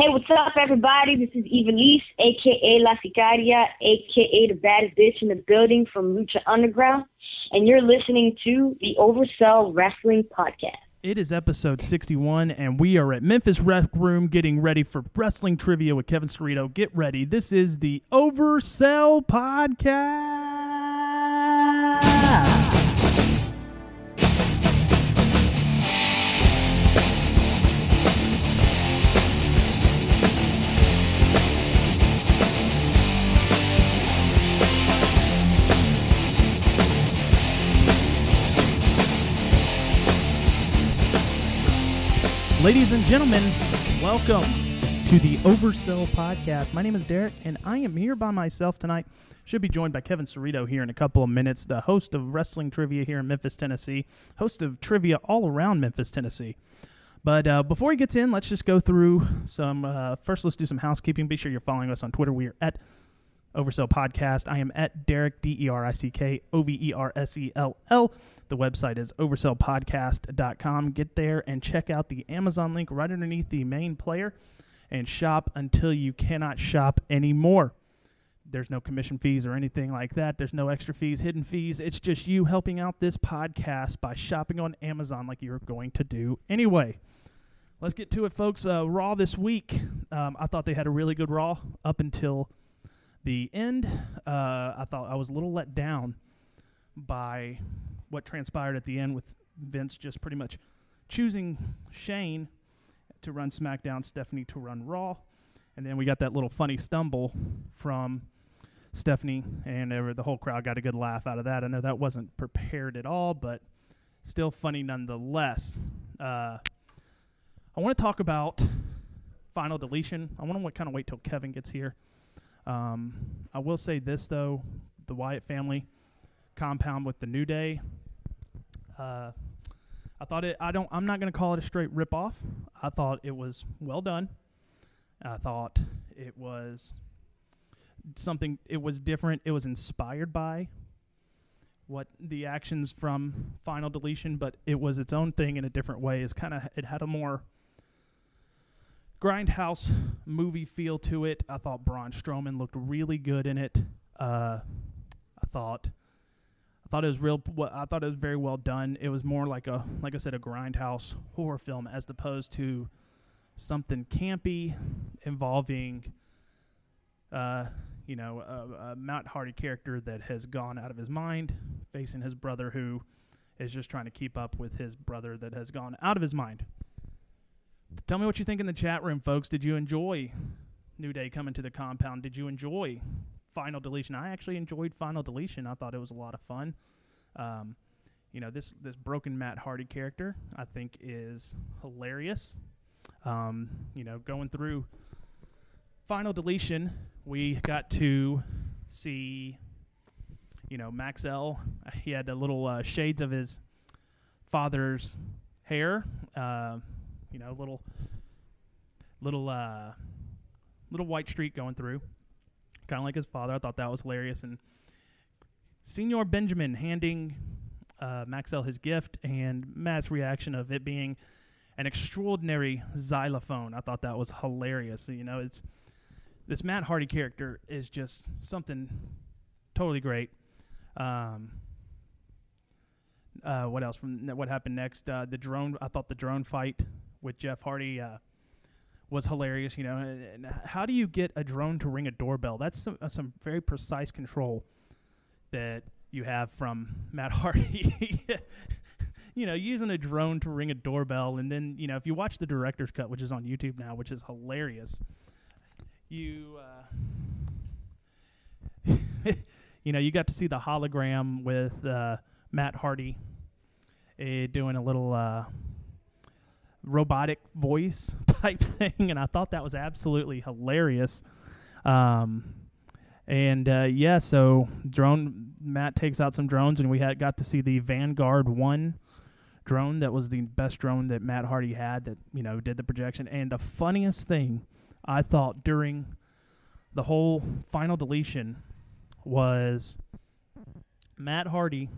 Hey, what's up, everybody? This is Ivelisse, aka La Sicaria, aka the baddest bitch in the building from Lucha Underground, and you're listening to the Oversell Wrestling Podcast. It is episode 61, and we are at Memphis Rec Room getting ready for wrestling trivia with Kevin Cerrito. Get ready. This is the Oversell Podcast. Ladies and gentlemen, welcome to the Oversell Podcast. My name is Derick, and I am here by myself tonight. Should be joined by Kevin Cerrito here in a couple of minutes, the host of Wrestling Trivia here in Memphis, Tennessee, host of trivia all around Memphis, Tennessee. But uh, before he gets in, let's just go through some. Uh, first, let's do some housekeeping. Be sure you're following us on Twitter. We are at Oversell Podcast. I am at Derick, D E R I C K O V E R S E L L. The website is oversellpodcast.com. Get there and check out the Amazon link right underneath the main player and shop until you cannot shop anymore. There's no commission fees or anything like that. There's no extra fees, hidden fees. It's just you helping out this podcast by shopping on Amazon like you're going to do anyway. Let's get to it, folks. Uh, Raw this week. Um, I thought they had a really good Raw up until the end. Uh, I thought I was a little let down by what transpired at the end with Vince just pretty much choosing Shane to run SmackDown, Stephanie to run Raw. And then we got that little funny stumble from Stephanie, and the whole crowd got a good laugh out of that. I know that wasn't prepared at all, but still funny nonetheless. Uh, I want to talk about final deletion. I want to kind of wait till Kevin gets here. Um, I will say this though: the Wyatt family compound with the New Day uh, I thought it. I don't. I'm not going to call it a straight rip off. I thought it was well done. I thought it was something. It was different. It was inspired by what the actions from Final Deletion, but it was its own thing in a different way. It's kind of. It had a more grindhouse movie feel to it. I thought Braun Strowman looked really good in it. Uh, I thought thought it was real. I thought it was very well done. It was more like a, like I said, a grindhouse horror film as opposed to something campy involving, uh, you know, a, a Matt Hardy character that has gone out of his mind, facing his brother who is just trying to keep up with his brother that has gone out of his mind. Tell me what you think in the chat room, folks. Did you enjoy New Day coming to the compound? Did you enjoy Final Deletion. I actually enjoyed Final Deletion. I thought it was a lot of fun. Um, you know, this this broken Matt Hardy character I think is hilarious. Um, you know, going through Final Deletion, we got to see, you know, Maxel. He had the little uh, shades of his father's hair. Uh, you know, little little uh, little white streak going through kind of like his father. I thought that was hilarious. And Señor Benjamin handing uh, Maxel his gift and Matt's reaction of it being an extraordinary xylophone. I thought that was hilarious. You know, it's this Matt Hardy character is just something totally great. Um, uh, what else from what happened next? Uh, the drone. I thought the drone fight with Jeff Hardy uh, was hilarious. You know, and how do you get a drone to ring a doorbell? That's some, uh, some very precise control that you have from Matt Hardy. you know, using a drone to ring a doorbell, and then you know, if you watch the director's cut, which is on YouTube now, which is hilarious, you. Uh, you know, you got to see the hologram with uh, Matt Hardy uh, doing a little uh, robotic voice type thing, and I thought that was absolutely hilarious. Um, and uh, yeah, so drone Matt takes out some drones, and we had got to see the Vanguard One drone. That was the best drone that Matt Hardy had. That you know did the projection. And the funniest thing I thought during the whole final deletion was Matt Hardy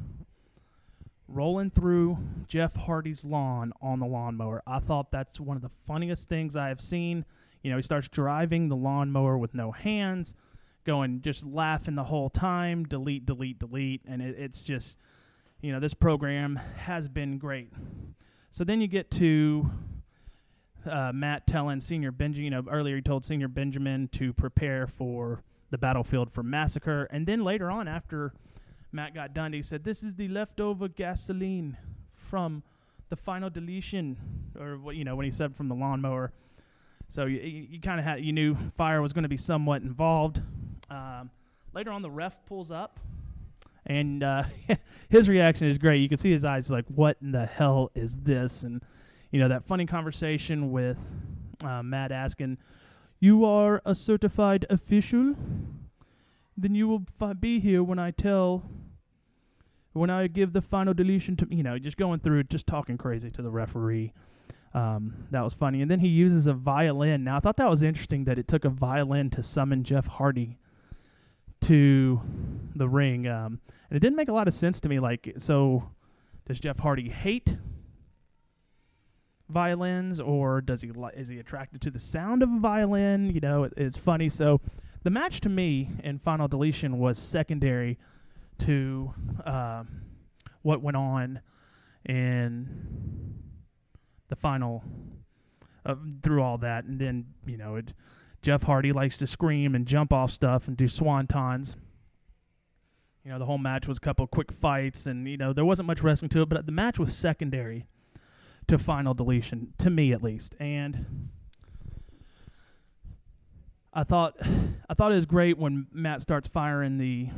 rolling through Jeff Hardy's lawn on the lawnmower. I thought that's one of the funniest things I have seen. You know, he starts driving the lawnmower with no hands, going just laughing the whole time, delete, delete, delete, and it, it's just, you know, this program has been great. So then you get to uh, Matt telling Señor Benjamin, you know, earlier he told Señor Benjamin to prepare for the battlefield for massacre, and then later on after Matt got done, he said, "This is the leftover gasoline from the final deletion," or what you know when he said from the lawnmower. So you, you kind of had you knew fire was going to be somewhat involved. Um, later on, the ref pulls up, and uh, his reaction is great. You can see his eyes like, "What in the hell is this?" And you know that funny conversation with uh, Matt asking, "You are a certified official? Then you will fi- be here when I tell." When I give the final deletion to you know, just going through, just talking crazy to the referee. Um, that was funny. And then he uses a violin. Now, I thought that was interesting that it took a violin to summon Jeff Hardy to the ring. Um, and it didn't make a lot of sense to me. Like, so does Jeff Hardy hate violins, or does he li- is he attracted to the sound of a violin? You know, it, it's funny. So the match to me in Final Deletion was secondary to uh, what went on in the final uh, through all that, and then you know it. Jeff Hardy likes to scream and jump off stuff and do swantons. You know, the whole match was a couple quick fights, and you know there wasn't much wrestling to it, but the match was secondary to final deletion, to me at least. And I thought, I thought it was great when Matt starts firing the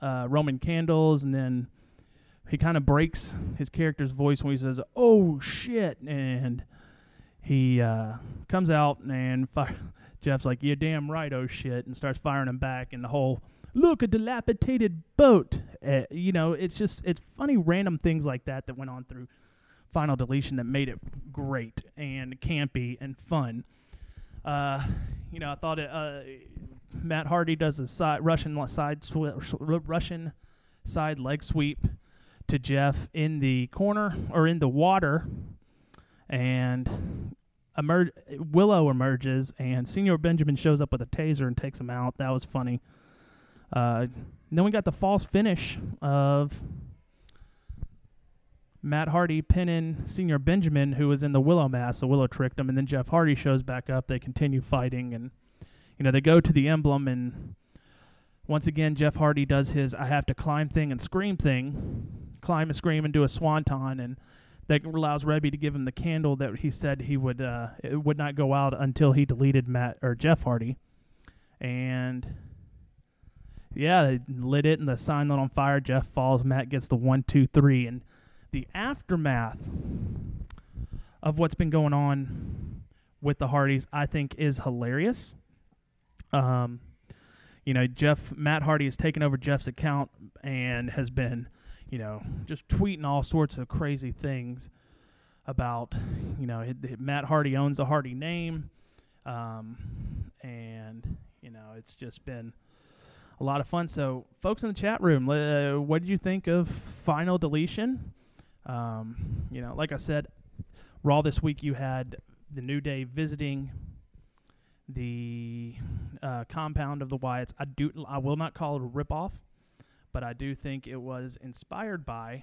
uh, Roman candles, and then he kind of breaks his character's voice when he says, "Oh shit!" and he uh, comes out and fire. Jeff's like, "You're damn right, oh shit," and starts firing him back, and the whole look a dilapidated boat. Uh, you know, it's just it's funny random things like that that went on through final deletion that made it great and campy and fun. Uh, you know, I thought it, uh, Matt Hardy does a side Russian side sw- Russian side leg sweep to Jeff in the corner or in the water, and emer- Willow emerges, and Señor Benjamin shows up with a taser and takes him out. That was funny. Uh, then we got the false finish of Matt Hardy pinning Señor Benjamin, who was in the Willow Mass. So Willow tricked him, and then Jeff Hardy shows back up. They continue fighting, and you know they go to the emblem, and once again Jeff Hardy does his "I have to climb" thing and scream thing, climb and scream and do a swanton, and that allows Reby to give him the candle that he said he would uh, it would not go out until he deleted Matt or Jeff Hardy, and yeah, they lit it and the sign lit on fire. Jeff falls. Matt gets the one, two, three, and the aftermath of what's been going on with the Hardys, I think, is hilarious. Um, you know, Jeff Matt Hardy has taken over Jeff's account and has been, you know, just tweeting all sorts of crazy things about, you know, it, it- Matt Hardy owns the Hardy name, um, and you know, it's just been a lot of fun. So, folks in the chat room, uh, what did you think of Final Deletion? Um, you know, like I said, Raw this week you had the New Day visiting the uh, compound of the Wyatts. I do, I will not call it a ripoff, but I do think it was inspired by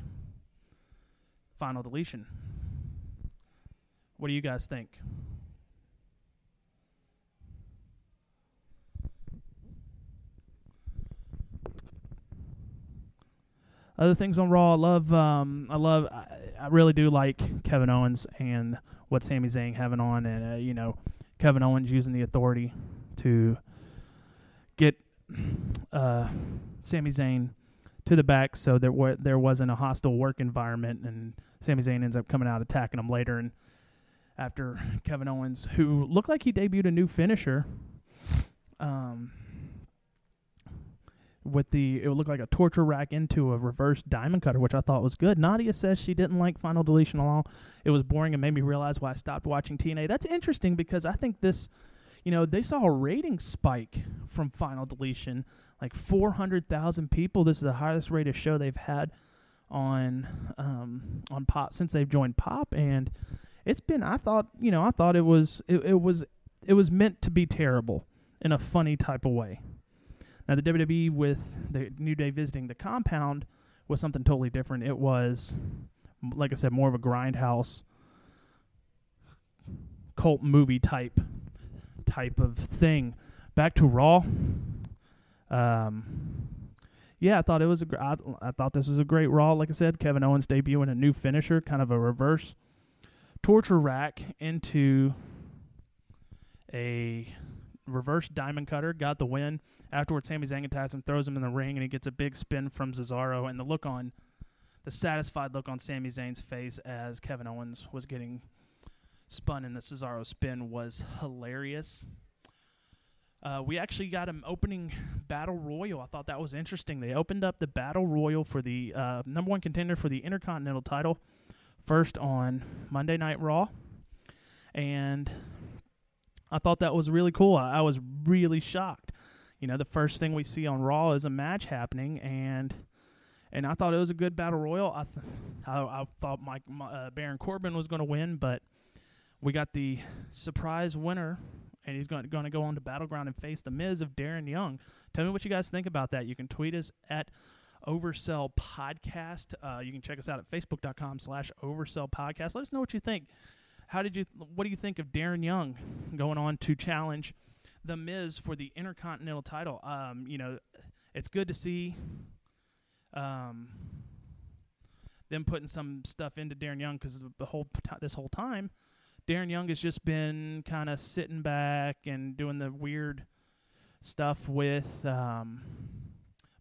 Final Deletion. What do you guys think? Other things on Raw, I love. Um, I love. I, I really do like Kevin Owens and what Sami Zayn having on, and uh, you know, Kevin Owens using the authority to get uh, Sami Zayn to the back, so there there wasn't a hostile work environment, and Sami Zayn ends up coming out attacking him later, and after Kevin Owens, who looked like he debuted a new finisher, um, with the it would look like a torture rack into a reverse diamond cutter, which I thought was good. Nadia says she didn't like Final Deletion at all. It was boring and made me realize why I stopped watching TNA. That's interesting because I think this, you know, they saw a rating spike from Final Deletion, like four hundred thousand people. This is the highest rated show they've had on um, on Pop since they've joined Pop, and it's been. I thought, you know, I thought it was it, it was it was meant to be terrible in a funny type of way. Now the WWE with the New Day visiting the compound was something totally different. It was, like I said, more of a grindhouse cult movie type type of thing. Back to Raw. Um, yeah, I thought it was a. Gr- I, I thought this was a great Raw. Like I said, Kevin Owens debuting a new finisher, kind of a reverse torture rack into a reverse diamond cutter, got the win. Afterwards, Sami Zayn attacks him, throws him in the ring, and he gets a big spin from Cesaro. And the look on, the satisfied look on Sami Zayn's face as Kevin Owens was getting spun in the Cesaro spin was hilarious. Uh, we actually got an opening battle royal. I thought that was interesting. They opened up the battle royal for the uh, number one contender for the Intercontinental title first on Monday Night Raw, and I thought that was really cool. I, I was really shocked. You know, the first thing we see on Raw is a match happening, and and I thought it was a good battle royal. I th- I, I thought Mike uh, Baron Corbin was going to win, but we got the surprise winner and he's going, to go on to Battleground and face The Miz of Darren Young. Tell me what you guys think about that. You can tweet us at Oversell Podcast. Uh, you can check us out at facebook.com slash Oversell Podcast. Let us know what you think. How did you? What do you think of Darren Young going on to challenge The Miz for the Intercontinental title? Um, you know, it's good to see um, them putting some stuff into Darren Young because the whole this whole time – Darren Young has just been kind of sitting back and doing the weird stuff with um,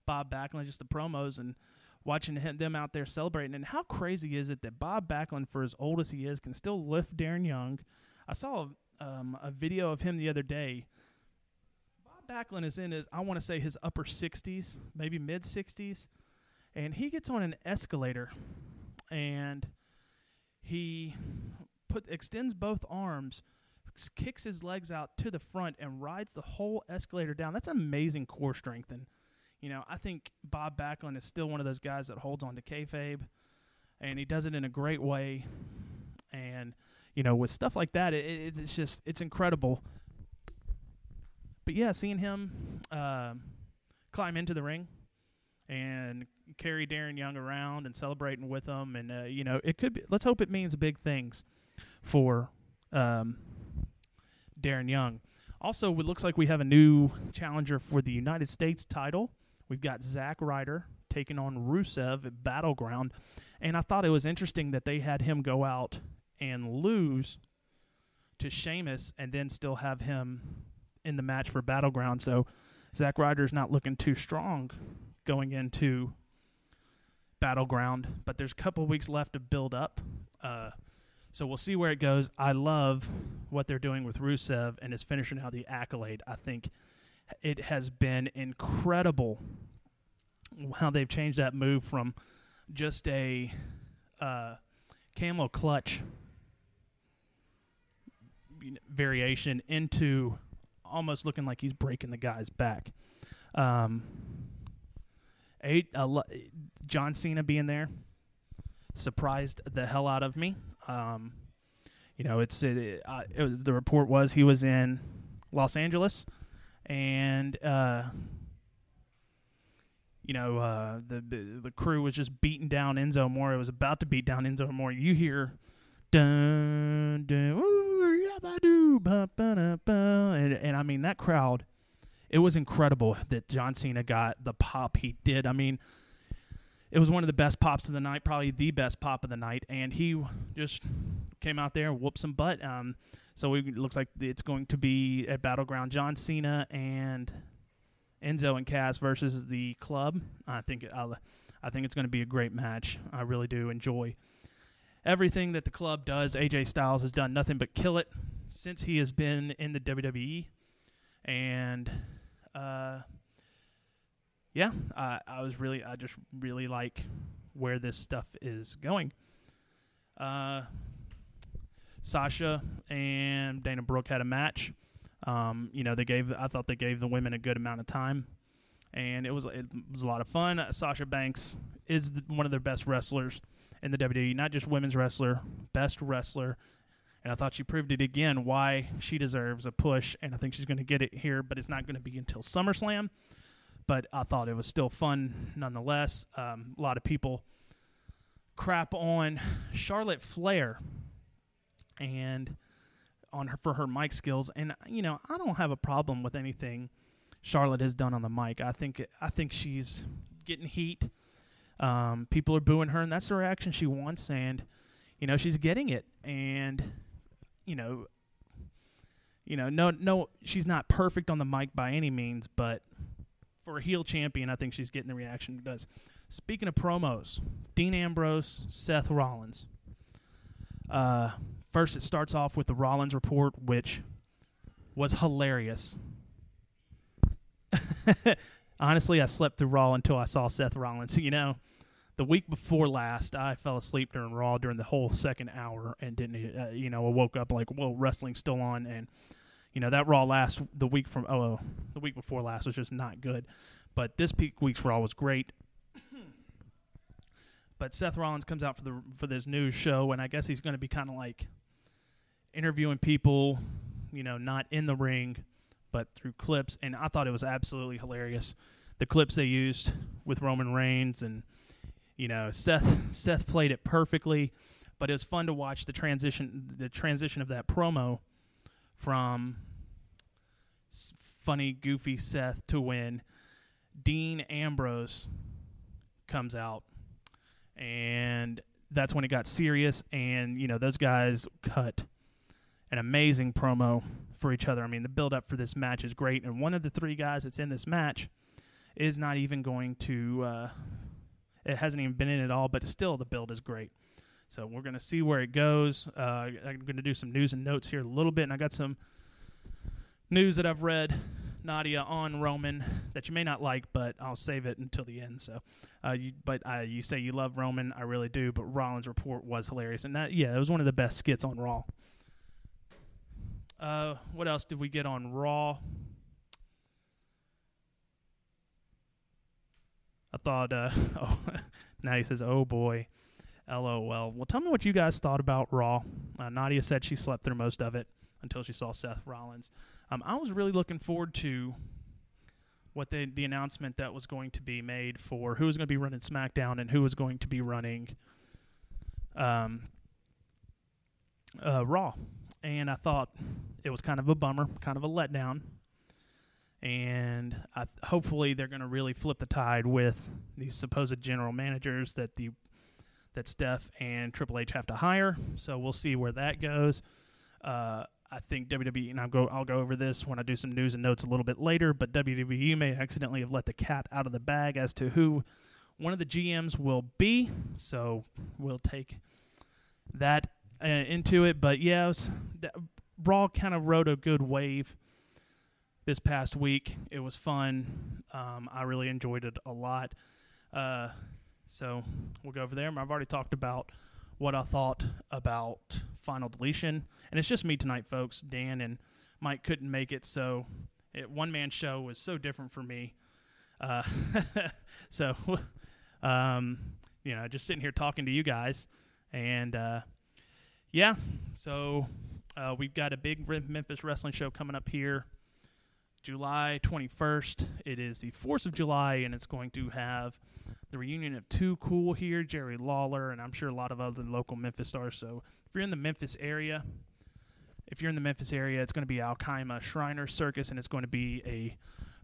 Bob Backlund, just the promos and watching them out there celebrating. And how crazy is it that Bob Backlund, for as old as he is, can still lift Darren Young? I saw um, a video of him the other day. Bob Backlund is in his, I want to say his upper 60s, maybe mid 60s, and he gets on an escalator and he put extends both arms, kicks his legs out to the front, and rides the whole escalator down. That's amazing core strength. And you know, I think Bob Backlund is still one of those guys that holds on to kayfabe, and he does it in a great way. And you know, with stuff like that, it, it, it's just it's incredible. But yeah, seeing him uh, climb into the ring and carry Darren Young around and celebrating with him, and uh, you know, it could. Be, let's hope it means big things for um, Darren Young. Also, it looks like we have a new challenger for the United States title. We've got Zack Ryder taking on Rusev at Battleground. And I thought it was interesting that they had him go out and lose to Sheamus and then still have him in the match for Battleground. So Zack Ryder's not looking too strong going into Battleground. But there's a couple weeks left to build up. Uh, so we'll see where it goes. I love what they're doing with Rusev and his finishing out the accolade. I think it has been incredible how they've changed that move from just a uh, camel clutch variation into almost looking like he's breaking the guy's back. Um, eight, uh, John Cena being there surprised the hell out of me. Um, you know, it's it, uh, it was, the report was he was in Los Angeles, and uh, you know uh, the, the, crew was just beating down Enzo Amore. It was about to beat down Enzo Amore. You hear dun dun ba, and, and I mean that crowd. It was incredible that John Cena got the pop he did. I mean, it was one of the best pops of the night, probably the best pop of the night, and he just came out there and whooped some butt. Um, so it looks like it's going to be at Battleground John Cena and Enzo and Cass versus the Club. I think I'll, I think it's going to be a great match. I really do enjoy everything that the Club does. AJ Styles has done nothing but kill it since he has been in the WWE, and. Uh, yeah, I, I was really, I just really like where this stuff is going. Uh, Sasha and Dana Brooke had a match. Um, you know, they gave, I thought they gave the women a good amount of time, and it was it was a lot of fun. Sasha Banks is the, one of their best wrestlers in the WWE, not just women's wrestler, best wrestler, And I thought she proved it again why she deserves a push, and I think she's going to get it here, but it's not going to be until SummerSlam. But I thought it was still fun nonetheless. Um, a lot of people crap on Charlotte Flair and on her for her mic skills, and you know I don't have a problem with anything Charlotte has done on the mic. I think I think she's getting heat. Um, people are booing her, and that's the reaction she wants, and you know she's getting it. And you know, you know, no, no, she's not perfect on the mic by any means, but for a heel champion, I think she's getting the reaction she does. Speaking of promos, Dean Ambrose, Seth Rollins. Uh, first, it starts off with the Rollins report, which was hilarious. Honestly, I slept through Raw until I saw Seth Rollins. You know, the week before last, I fell asleep during Raw during the whole second hour and didn't, uh, you know, I woke up like, well, wrestling's still on, and you know that Raw last the week from oh the week before last was just not good, but this peak week's Raw was great. but Seth Rollins comes out for the for this news show, and I guess he's going to be kind of like interviewing people, you know, not in the ring, but through clips, and I thought it was absolutely hilarious. The clips they used with Roman Reigns and you know Seth Seth played it perfectly, but it was fun to watch the transition the transition of that promo from funny goofy Seth to when Dean Ambrose comes out and that's when it got serious and you know those guys cut an amazing promo for each other. I mean, the build up for this match is great, and one of the three guys that's in this match is not even going to. Uh, it hasn't even been in at all, but still the build is great. So we're going to see where it goes. Uh, I'm going to do some news and notes here a little bit, and I got some news that I've read, Nadia, on Roman that you may not like, but I'll save it until the end. So, uh, you, but uh, you say you love Roman, I really do. But Rollins' report was hilarious, and that yeah, it was one of the best skits on Raw. Uh, what else did we get on Raw? I thought, uh, oh, now he says, oh boy, LOL. Well, tell me what you guys thought about Raw. Uh, Nadia said she slept through most of it until she saw Seth Rollins. Um, I was really looking forward to what the the announcement that was going to be made for who was going to be running SmackDown and who was going to be running um, uh, Raw and I thought it was kind of a bummer, kind of a letdown. And I, hopefully they're going to really flip the tide with these supposed general managers that the that Steph and Triple H have to hire. So we'll see where that goes. Uh, I think WWE, and I'll go I'll go over this when I do some news and notes a little bit later. But WWE may accidentally have let the cat out of the bag as to who one of the GMs will be. So we'll take that uh, into it. But yeah, it was, Raw kind of rode a good wave this past week. It was fun. Um, I really enjoyed it a lot. Uh, so we'll go over there. I've already talked about what I thought about Final Deletion, and it's just me tonight, folks. Dan and Mike couldn't make it, so it, one man show was so different for me. Uh, so, um, you know, just sitting here talking to you guys, and uh, yeah, so uh, we've got a big Memphis wrestling show coming up here July 21st. It is the 4th of July, and it's going to have the reunion of Too Cool here, Jerry Lawler, and I'm sure a lot of other local Memphis stars. So if you're in the Memphis area, if you're in the Memphis area, it's going to be Al Chymia Shriner Circus, and it's going to be a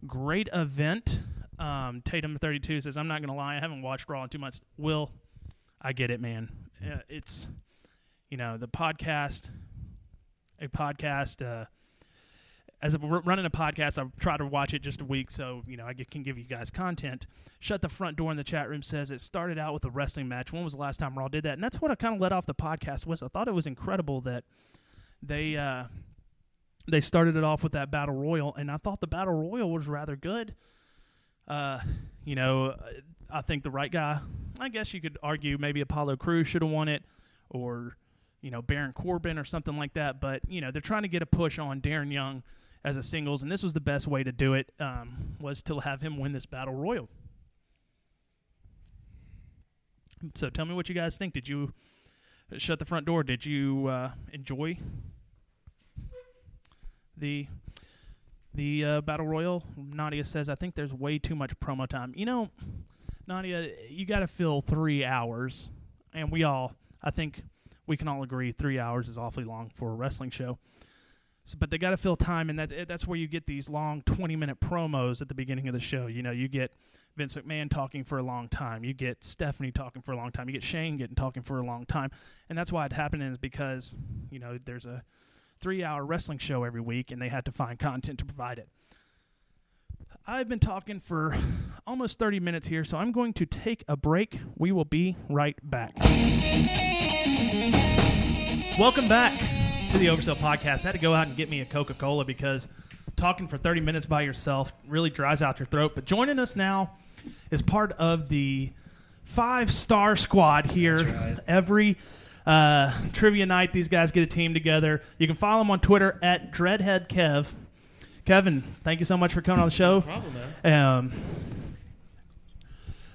great event. Um, Tatum32 says, I'm not going to lie, I haven't watched Raw in two months. Will, I get it, man. Uh, it's you know, the podcast, a podcast, uh, as a, running a podcast, I try to watch it just a week so you know I can give you guys content. Shut the front door in the chat room says it started out with a wrestling match. When was the last time Raw did that? And that's what I kind of let off the podcast was. I thought it was incredible that they uh, they started it off with that battle royal, and I thought the battle royal was rather good. Uh, you know, I think the right guy. I guess you could argue maybe Apollo Crews should have won it, or you know, Baron Corbin or something like that. But, you know, they're trying to get a push on Darren Young as a singles, and this was the best way to do it, um, was to have him win this battle royal. So tell me what you guys think. Did you shut the front door. Did you uh, enjoy the the uh, battle royal? Nadia says, "I think there's way too much promo time." You know, Nadia, you got to fill three hours, and we all, I think, we can all agree, three hours is awfully long for a wrestling show. So, but they got to fill time, and that eh, that's where you get these long twenty minute promos at the beginning of the show. You know, you get Vince McMahon talking for a long time. You get Stephanie talking for a long time. You get Shane getting talking for a long time, and that's why it happened is because you know there's a three hour wrestling show every week, and they had to find content to provide it. I've been talking for almost 30 minutes here, so I'm going to take a break. We will be right back. Welcome back to the Oversell Podcast. I had to go out and get me a Coca Cola because talking for 30 minutes by yourself really dries out your throat. But joining us now is part of the five star squad here. right. Every uh, trivia night, these guys get a team together. You can follow them on Twitter at DreadheadKev. Kevin, thank you so much for coming on the show. problem, man. Um,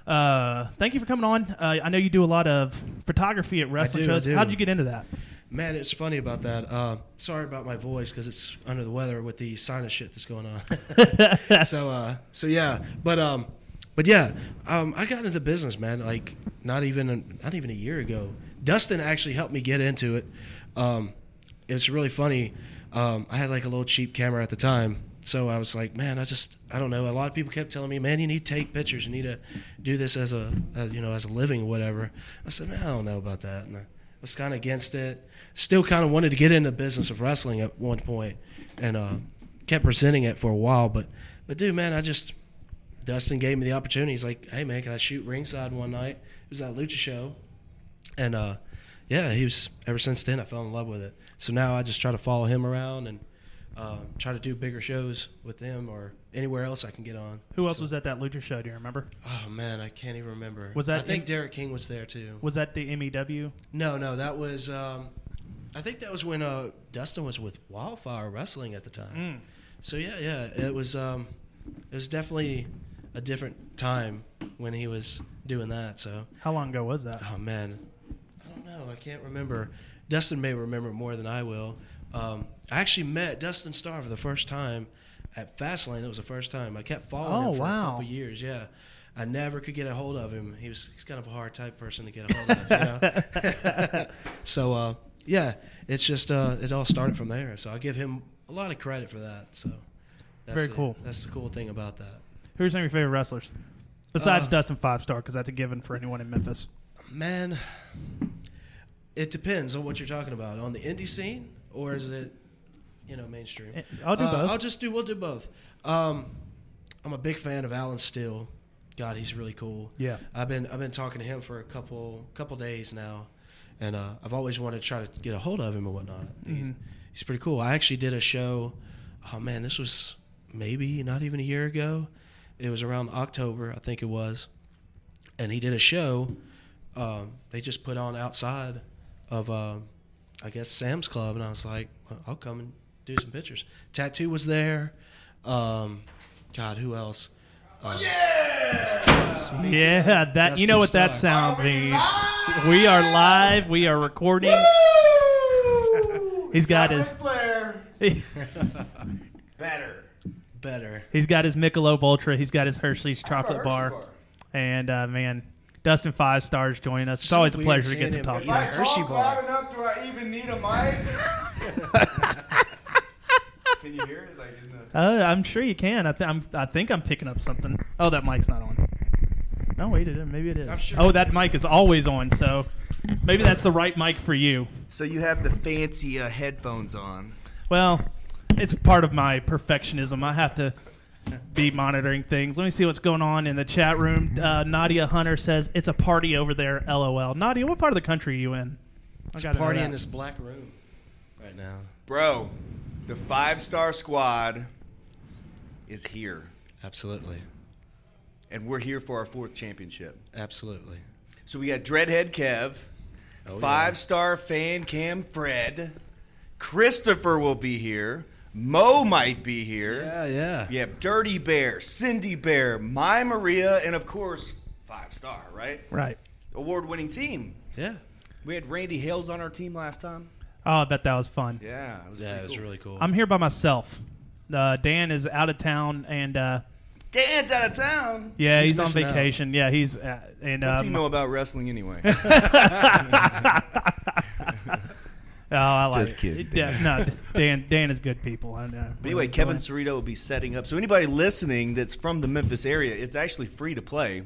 uh, thank you for coming on. Uh, I know you do a lot of photography at wrestling do, shows. How did you get into that? Man, it's funny about that. Uh, sorry about my voice because it's under the weather with the sinus shit that's going on. so, uh, so yeah, but um, but yeah, um, I got into business, man. Like not even not even a year ago. Dustin actually helped me get into it. Um, it's really funny. Um, I had like a little cheap camera at the time, so I was like, man, I just I don't know. A lot of people kept telling me, man, you need to take pictures. You need to do this as a as, you know as a living or whatever. I said, man, I don't know about that. And I was kind of against it. Still kind of wanted to get into the business of wrestling at one point, and uh, kept presenting it for a while. But but dude, man, I just Dustin gave me the opportunity. He's like, hey man, can I shoot ringside one night? It was at Lucha show, and uh, yeah, he was. Ever since then, I fell in love with it. So now I just try to follow him around and uh, try to do bigger shows with them or anywhere else I can get on. Who else So- was at that Lucha show? Do you remember? Oh man, I can't even remember. Was that I think in- Derek King was there too. Was that the MEW? No, no, that was. Um, I think that was when uh, Dustin was with Wildfire Wrestling at the time. Mm. So yeah, yeah, it was. Um, it was definitely a different time when he was doing that. So How long ago was that? Oh man, I don't know. I can't remember. Dustin may remember more than I will. Um, I actually met Dustin Starr for the first time at Fastlane. It was the first time. I kept following Oh, him for wow. a couple years. Yeah, I never could get a hold of him. He was he's kind of a hard type person to get a hold of. You know? so uh, yeah, it's just uh, it all started from there. So I give him a lot of credit for that. So that's Very the- cool. That's the cool thing about that. Who's some of your favorite wrestlers? Besides Uh, Dustin Five Star, because that's a given for anyone in Memphis. Man, it depends on what you're talking about. On the indie scene, or is it, you know, mainstream? Eh, I'll do Uh, both. I'll just do. We'll do both. Um, I'm a big fan of Alan Steele. God, he's really cool. Yeah. I've been I've been talking to him for a couple couple days now, and uh, I've always wanted to try to get a hold of him and whatnot. He- Mhm. he's pretty cool. I actually did a show. Oh man, this was maybe not even a year ago. It was around October, I think it was, and he did a show. Um, they just put on outside of, um, I guess Sam's Club, and I was like, well, I'll come and do some pictures. Tattoo was there. Um, God, who else? Uh, Yeah, that you know what Dustin that sound means. We are live. We are recording. He's got his Better. better. he's got his Michelob Ultra. He's got his Hershey's chocolate Hershey bar. bar. And uh, man, Dustin Five Stars joining us. It's So always a pleasure to get to talk eat to If you. I Hershey talk bar. loud enough, do I even need a mic? can you hear it? Like, it... Uh, I'm sure you can. I, th- I'm, I think I'm picking up something. Oh, that mic's not on. No, wait, it maybe it is. I'm sure- Oh, that mic is always on. So maybe that's the right mic for you. So you have the fancy uh, headphones on. Well, it's part of my perfectionism. I have to be monitoring things. Let me see what's going on in the chat room. Uh, Nadia Hunter says it's a party over there. LOL. Nadia, what part of the country are you in? I It's a party in this black room right now. Bro, the five star squad is here. Absolutely. And we're here for our fourth championship. Absolutely. So we got Dreadhead Kev, Oh, yeah. five star fan cam Fred, Christopher will be here, Mo might be here. Yeah, yeah. You have Dirty Bear, Cindy Bear, My Maria, and of course, five star, right? Right. Award winning team. Yeah. We had Randy Hales on our team last time. Oh, I bet that was fun. Yeah, it was, Yeah, it was cool. really cool. I'm here by myself. Uh, Dan is out of town, and uh, Dan's out of town. yeah, He's he's, on missing out. vacation. Yeah, he's uh, and What's um, he know about wrestling anyway? Oh, I like Just it. kidding, Yeah, no, Dan. Dan is good people. I know. But anyway, Kevin Cerrito will be setting up. So anybody listening that's from the Memphis area, it's actually free to play.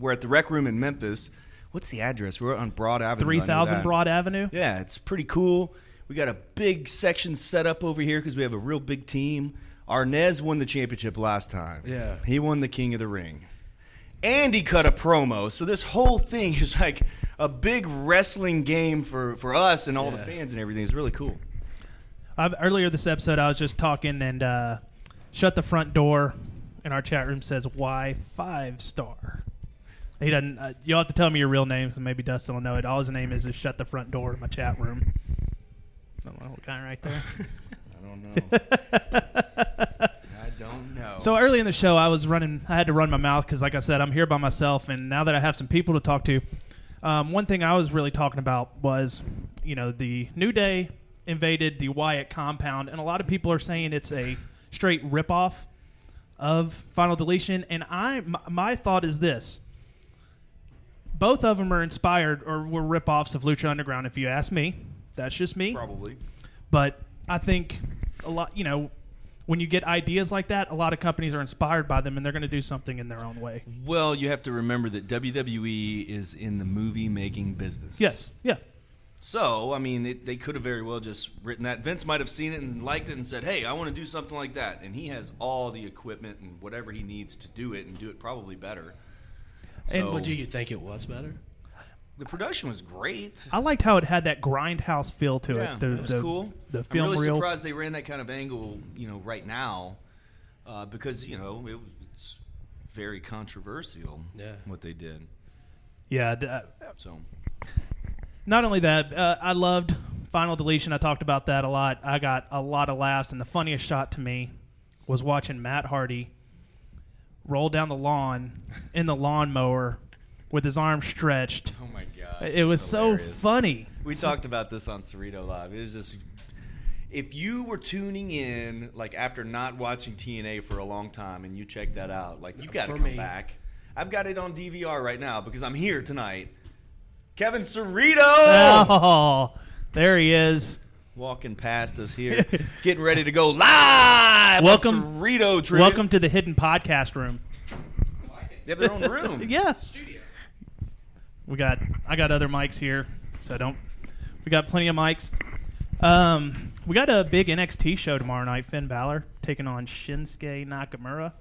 We're at the Rec Room in Memphis. What's the address? We're on Broad Avenue. three I know thousand that. Broad Avenue. Yeah, it's pretty cool. We got a big section set up over here because we have a real big team. Arnez won the championship last time. Yeah. He won the King of the Ring. And he cut a promo. So this whole thing is like a big wrestling game for, for us and all the fans and everything. It's really cool. i earlier this episode, I was just talking and uh, shut the front door, and our chat room says "Why five star." He doesn't. Uh, you'll have to tell me your real name, so maybe Dustin will know it. All his name is is shut the front door in my chat room. Oh, well, kind right there. I don't know. I don't know. So early in the show, I was running. I had to run my mouth because, like I said, I'm here by myself, and now that I have some people to talk to, um, one thing I was really talking about was, you know, the New Day invaded the Wyatt compound, and a lot of people are saying it's a straight ripoff of Final Deletion, and I, my, my thought is this: both of them are inspired or were ripoffs of Lucha Underground. If you ask me, that's just me. Probably. But I think a lot, you know, when you get ideas like that, a lot of companies are inspired by them and they're going to do something in their own way. Well, you have to remember that WWE is in the movie making business. Yes. Yeah. So, I mean, it, they could have very well just written that. Vince might have seen it and liked it and said, "Hey, I want to do something like that." And he has all the equipment and whatever he needs to do it and do it probably better. And- So, Well, do you think it was better? The production was great. I liked how it had that grindhouse feel to yeah, it. The, it was the, cool. The I'm really reel. surprised they ran that kind of angle, you know, right now, uh, because you know it, it's very controversial. Yeah. what they did. Yeah. d- uh, So not only that, uh, I loved Final Deletion. I talked about that a lot. I got a lot of laughs, and the funniest shot to me was watching Matt Hardy roll down the lawn in the lawnmower with his arms stretched. Oh my god! It was so funny. We talked about this on Cerrito Live. It was just if you were tuning in like after not watching TNA for a long time and you check that out, like you got to come me. back. I've got it on DVR right now because I'm here tonight. Kevin Cerrito Oh, there he is. walking past us here, getting ready to go live. Welcome- Cerrito Trivia. Welcome to the hidden podcast room. They have their own room. Yeah. We got I got other mics here, so don't. We got plenty of mics. Um, we got a big NXT show tomorrow night. Finn Balor taking on Shinsuke Nakamura,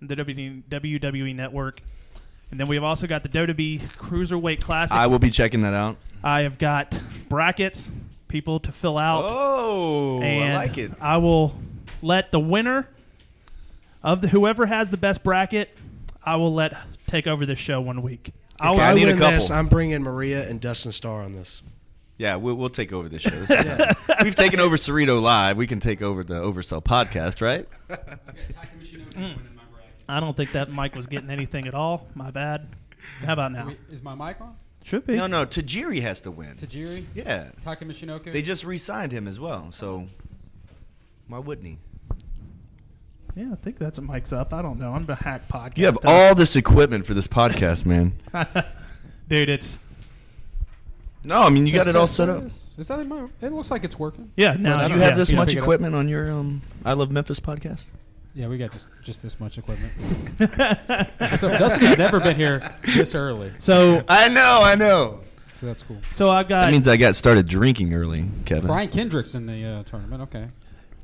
the WWE Network, and then we've also got the WWE Cruiserweight Classic. I will be checking that out. I have got brackets, people to fill out. Oh, I like it. I will let the winner of the, whoever has the best bracket. I will let take over this show one week. I If will, I, I need a win this, couple. I'm bringing Maria and Dustin Starr on this. Yeah, we'll, we'll take over this show. This is- We've taken over Cerrito Live. We can take over the Oversell podcast, right? I don't think that Mike was getting anything at all. My bad. How about now? Wait, Is my mic on? Should be. No, no, Tajiri has to win. Tajiri? Yeah, Taka Michinoku? they just re-signed him as well. So why wouldn't he? Yeah, I think that's what Mike's up. I don't know. I'm the hack podcast. You have all this equipment for this podcast, man. dude. It's No, I mean you got Test, it all set up. Is that my, it looks like it's working. yeah. No, Do you have yeah, this yeah. much pick it up. equipment on your um, I Love Memphis podcast? Yeah, we got just just this much equipment. so Dustin has never been here this early, So, I know, I know. so that's cool. so I've got. That means I got started drinking early, Kevin. Brian Kendrick's in the uh, tournament. Okay.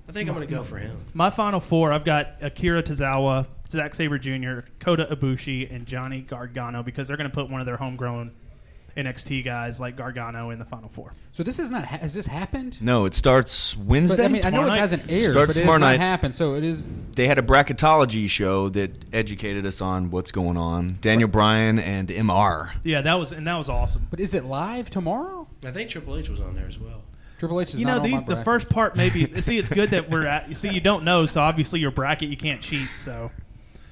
I think I'm going to go for him. My final four, I've got Akira Tozawa, Zack Sabre Jr., Kota Ibushi, and Johnny Gargano because they're going to put one of their homegrown NXT guys like Gargano in the final four. So this is not. Ha- has this happened? No, it starts Wednesday. But, I mean, I know it night? hasn't aired, Starts but it has tomorrow not night. happened. So it is. they had a bracketology show that educated us on what's going on. Daniel Bryan and MR. Yeah, that was and that was awesome. But is it live tomorrow? I think Triple H was on there as well. Triple H is You not know, on my these the first part maybe. see, it's good that we're at. You see, you don't know, so obviously your bracket you can't cheat. So,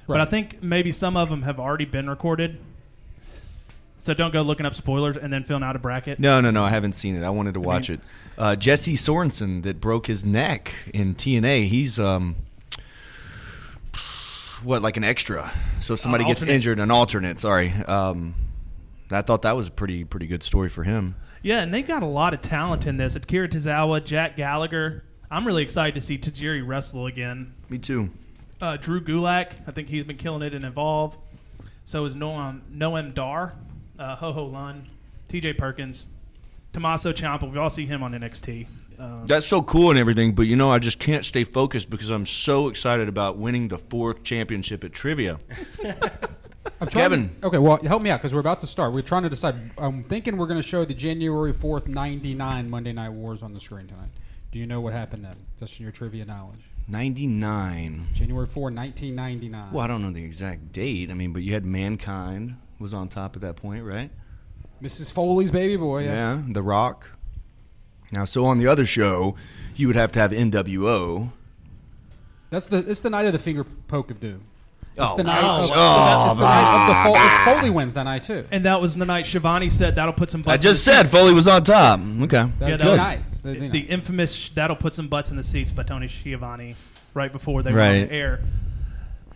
but I think maybe some of them have already been recorded. So don't go looking up spoilers and then filling out a bracket. No, no, no. I haven't seen it. I wanted to watch it. Uh, Jesse Sorensen that broke his neck in TNA. He's um, what like an extra. So if somebody Uh, gets injured, an alternate. Sorry. Um, I thought that was a pretty pretty good story for him. Yeah, and they've got a lot of talent in this. Akira Tozawa, Jack Gallagher. I'm really excited to see Tajiri wrestle again. Me too. Uh, Drew Gulak, I think he's been killing it in Evolve. So is Noam Noam Dar, uh, Ho Ho Lun, T.J. Perkins, Tommaso Ciampa. We all see him on NXT. Um, That's so cool and everything, but you know, I just can't stay focused because I'm so excited about winning the fourth championship at trivia. I'm trying Kevin. To, okay, well, help me out because we're about to start. We're trying to decide. I'm thinking we're going to show the January 4th, 99 Monday Night Wars on the screen tonight. Do you know what happened then? Just in your trivia knowledge. 99. January 4, 1999. Well, I don't know the exact date. I mean, but you had Mankind was on top at that point, right? Mrs. Foley's baby boy. Yes. Yeah, The Rock. Now, so on the other show, you would have to have NWO. That's the it's the night of the finger poke of doom. It's Oh, the night oh, of, so that- it's the night of the Foley, it's Foley wins that night too. and that was the night Schiavone said that'll put some butts I just in the said seats. Foley was on top. Okay. That's Yeah, the that was- night. The, the the night. infamous that'll put some butts in the seats by Tony Schiavone right before they were on the air.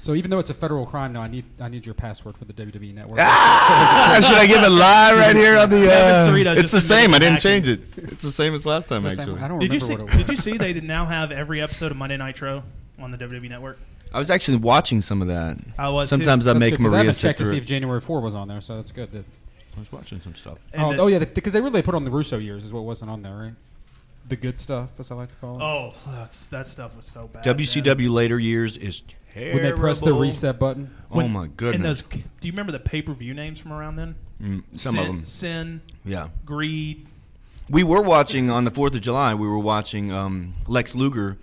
So even though it's a federal crime now, I need I need your password for the WWE network. Ah, should I give it live right here on the? Kevin Uh, Cerrito it's just the same. I didn't change it. It's the same as last time, It's the same- actually. I don't Did you see? what it was. Did you see they now have every episode of Monday Nitro on the WWE Network? I was actually watching some of that. I was too. Sometimes I That's make good, 'cause I Maria haven't sit checked to through see it. if January 4 was on there, so that's good. That, I was watching some stuff. Oh, the- oh yeah, because they really put on the Russo years is what wasn't on there, right? The good stuff, as I like to call it. Oh, that's, that stuff was so bad. WCW later years is terrible. when they press the reset button. Oh When- my And goodness. those, do you remember the pay per view names from around then? Mm, some Sin, of them. Sin, Yeah. Greed. We were watching on the Fourth of July. We were watching um, Lex Luger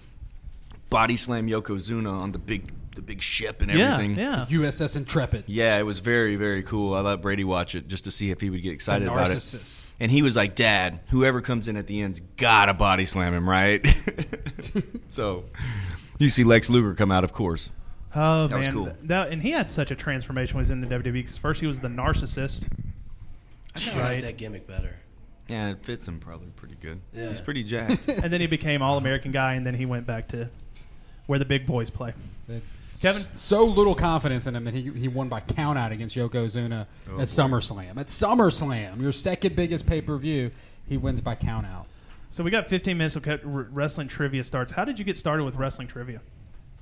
body slam Yokozuna on the big the big ship and Yeah, everything. yeah. USS Intrepid. Yeah, it was very very cool. I let Brady watch it just to see if he would get excited about it. Narcissus. And he was like, "Dad, whoever comes in at the end's gotta body slam him, right?" so you see Lex Luger come out, of course. Oh That was man, cool. That- and he had such a transformation when he was in the WWE. Because first he was the narcissist, I kind of Right. like that gimmick better. Yeah, it fits him probably pretty good. Yeah. He's pretty jacked. and then he became All American guy, and then he went back to where the big boys play. Kevin? so little confidence in him that he, he won by count out against Yokozuna Oh, at SummerSlam. At SummerSlam, your second biggest pay per view, he wins by count out. So we got 15 minutes of cut- r- wrestling trivia starts. How did you get started with wrestling trivia?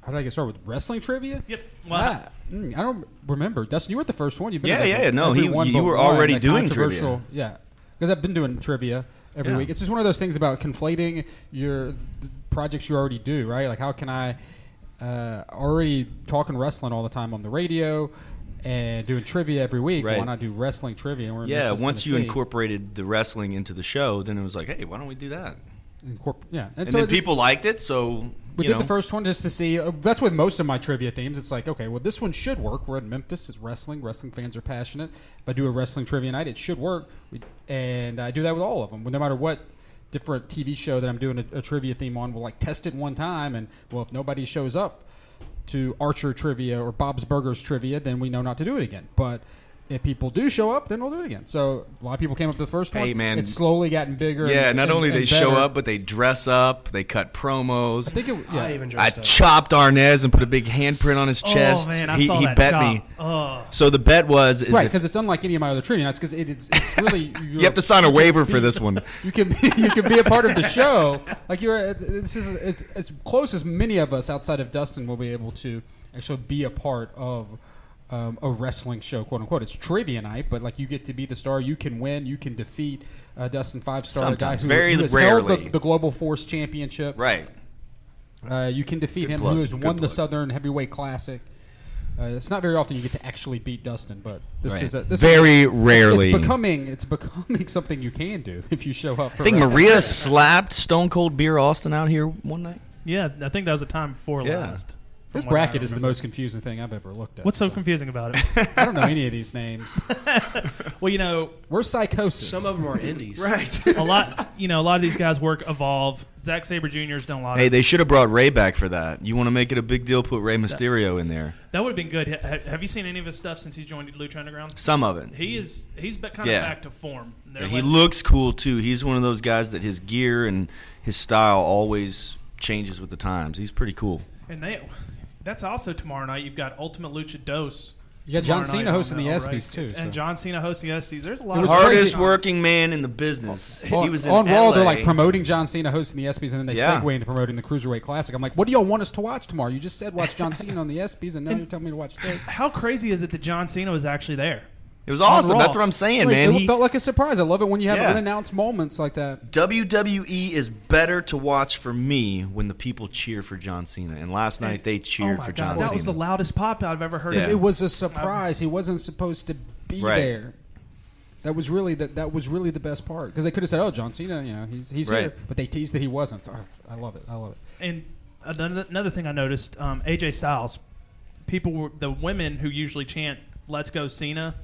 How did I get started with wrestling trivia? Yep. Well, Ah, mm, I don't remember. Dustin, you were the first one. You've been Yeah, to yeah, yeah. No, every he- one you but were one, already that doing controversial- Yeah, because I've been doing trivia every Yeah. week. It's just one of those things about conflating your the projects you already do, right? Like, how can I uh, already talking wrestling all the time on the radio and doing trivia every week? Right. Why not do wrestling trivia? And we're yeah, Memphis, once you incorporated the wrestling into the show, then it was like, hey, why don't we do that? Incorpor- yeah, And, so then just- people liked it, so We did know, the first one just to see. Uh, that's with most of my trivia themes. It's like, okay, well, this one should work. We're in Memphis. It's wrestling. Wrestling fans are passionate. If I do a wrestling trivia night, it should work. We, and I do that with all of them. No matter what different TV show that I'm doing a, a trivia theme on, we'll like test it one time. And well, if nobody shows up to Archer trivia or Bob's Burgers trivia, then we know not to do it again. But if people do show up, then we'll do it again. So a lot of people came up to the first Hey, one. man. it's slowly gotten bigger. Yeah, and- not and- only and they show up, but they dress up, they cut promos. I think it. Yeah. I even I dressed up. chopped Arnez and put a big handprint on his oh, chest. Oh man, I he saw he that bet chop. me. Oh. So the bet was is right because it's unlike any of my other trivia nights because it, it's it's really you have to sign a waiver for this one. you can be, you can be a part of the show like you're this is as, as close as many of us outside of Dustin will be able to actually be a part of um, a wrestling show quote unquote it's trivia night but like you get to be the star you can win you can defeat uh, Dustin five star guy who, Very who has held the, the global force championship Right. uh, you can defeat Good him plug, who has good won the. Southern Heavyweight Classic uh, it's not very often you get to actually beat Dustin, but this Right. is a, this Very is, rarely. It's becoming it's becoming something you can do if you show up. For I think wrestling. Maria slapped Stone Cold Beer Austin out here one night. Yeah, I think that was the time before Yeah. last. This from what I bracket is the most confusing thing I've ever looked at. What's so confusing about it? I don't know any of these names. well, you know, We're psychosis. Some of them are indies. Right. a lot. You know, a lot of these guys work evolve. Zack Sabre Jr.'s done a lot. hey, of they should have brought Rey back for that. You want to make it a big deal? Put Rey Mysterio in there. That would have been good. Ha- have you seen any of his stuff since he's joined Lucha Underground? Some of it. He is he's kind of Yeah. back to form. Yeah, he looks cool too. He's one of those guys that his gear and his style always changes with the times. He's pretty cool. and they. That's also tomorrow night. You've got Ultimate Lucha Dos. You got John Cena hosting the All ESPYs, too, so. and John Cena hosting the ESPYs. There's a lot It of was Hardest crazy. working man in the business. on, he was on Raw. They're like promoting John Cena hosting the ESPYS, and then they Yeah. segue into promoting the Cruiserweight Classic. I'm like, what do y'all want us to watch tomorrow? You just said watch John Cena on the ESPYS, and now you're telling me to watch that. How crazy is it that John Cena was actually there? It was awesome. That's what I'm saying, Like, man. it He, felt like a surprise. I love it when you have Yeah. unannounced moments like that. WWE is better to watch for me when the people cheer for John Cena. And last night they cheered oh for God, John that Cena. was the loudest pop out I've ever heard. Yeah. It was a surprise. He wasn't supposed to be Right. there. That was really the, that was really the best part because they could have said, "Oh, John Cena, you know, he's he's Right. here," but they teased that he wasn't. Oh, it's- I love it. I love it. And another, another thing I noticed, um, AJ Styles, people were the women who usually chant "Let's go Cena"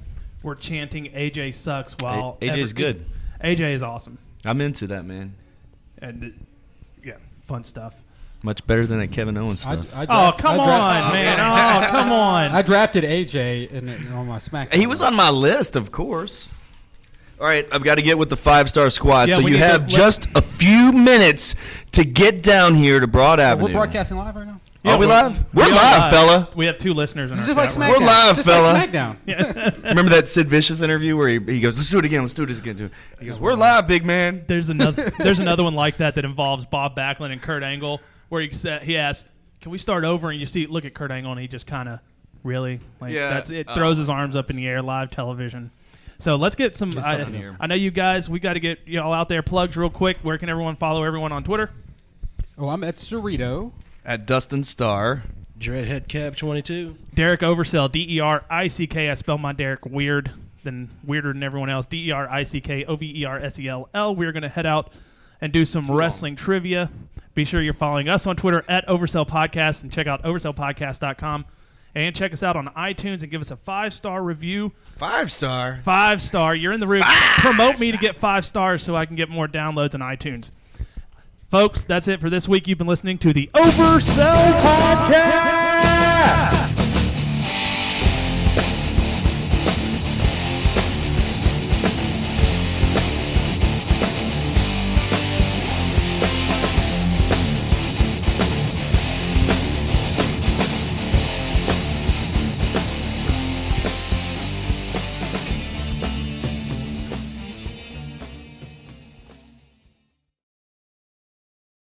were chanting "AJ sucks" while A- AJ's every- good. AJ is awesome, I'm into that, man. and uh, yeah, fun stuff. Much better than that Kevin Owens I, stuff. I Oh dra- come I dra- on, man! Oh come on! I drafted AJ in, in, on my SmackDown. he was on my list, of course. All right, I've got to get with the five star squad. Yeah, so you need to- have just a few minutes to get down here to Broad Oh, Avenue. we're broadcasting live right now. Are we we're- live? We're we are live, fella. We have two listeners. In This our is just like chat SmackDown. We're live, just fella. Like SmackDown. Remember that Sid Vicious interview where he, he goes, "Let's do it again. Let's do it again." Do He goes, "We're live, big man." There's another. There's another one like that that involves Bob Backlund and Kurt Angle, where he said he asked, "Can we start over?" And you see, look at Kurt Angle, and he just kind of really like Yeah. that's it. Uh, Throws his arms up in the air, live television. So let's get some. I, here. I know you guys. We got to get you all out there. Plugs real quick. Where can everyone follow everyone on Twitter? oh, I'm at Cerrito. At Dustin Starr. Dreadhead Cab 22. Derick Oversell, D E R I C K. I spell my Derick weird, than weirder than everyone else. D E R I C K O V E R S E L L. We're going to head out and do some wrestling trivia. Be sure you're following us on Twitter at Oversell Podcast and check out oversellpodcast.com. And check us out on iTunes and give us a five star review. Five star. Five star. You're in the room. Promote me to get five stars so I can get more downloads on iTunes. Folks, that's it for this week. You've been listening to the Oversell Podcast.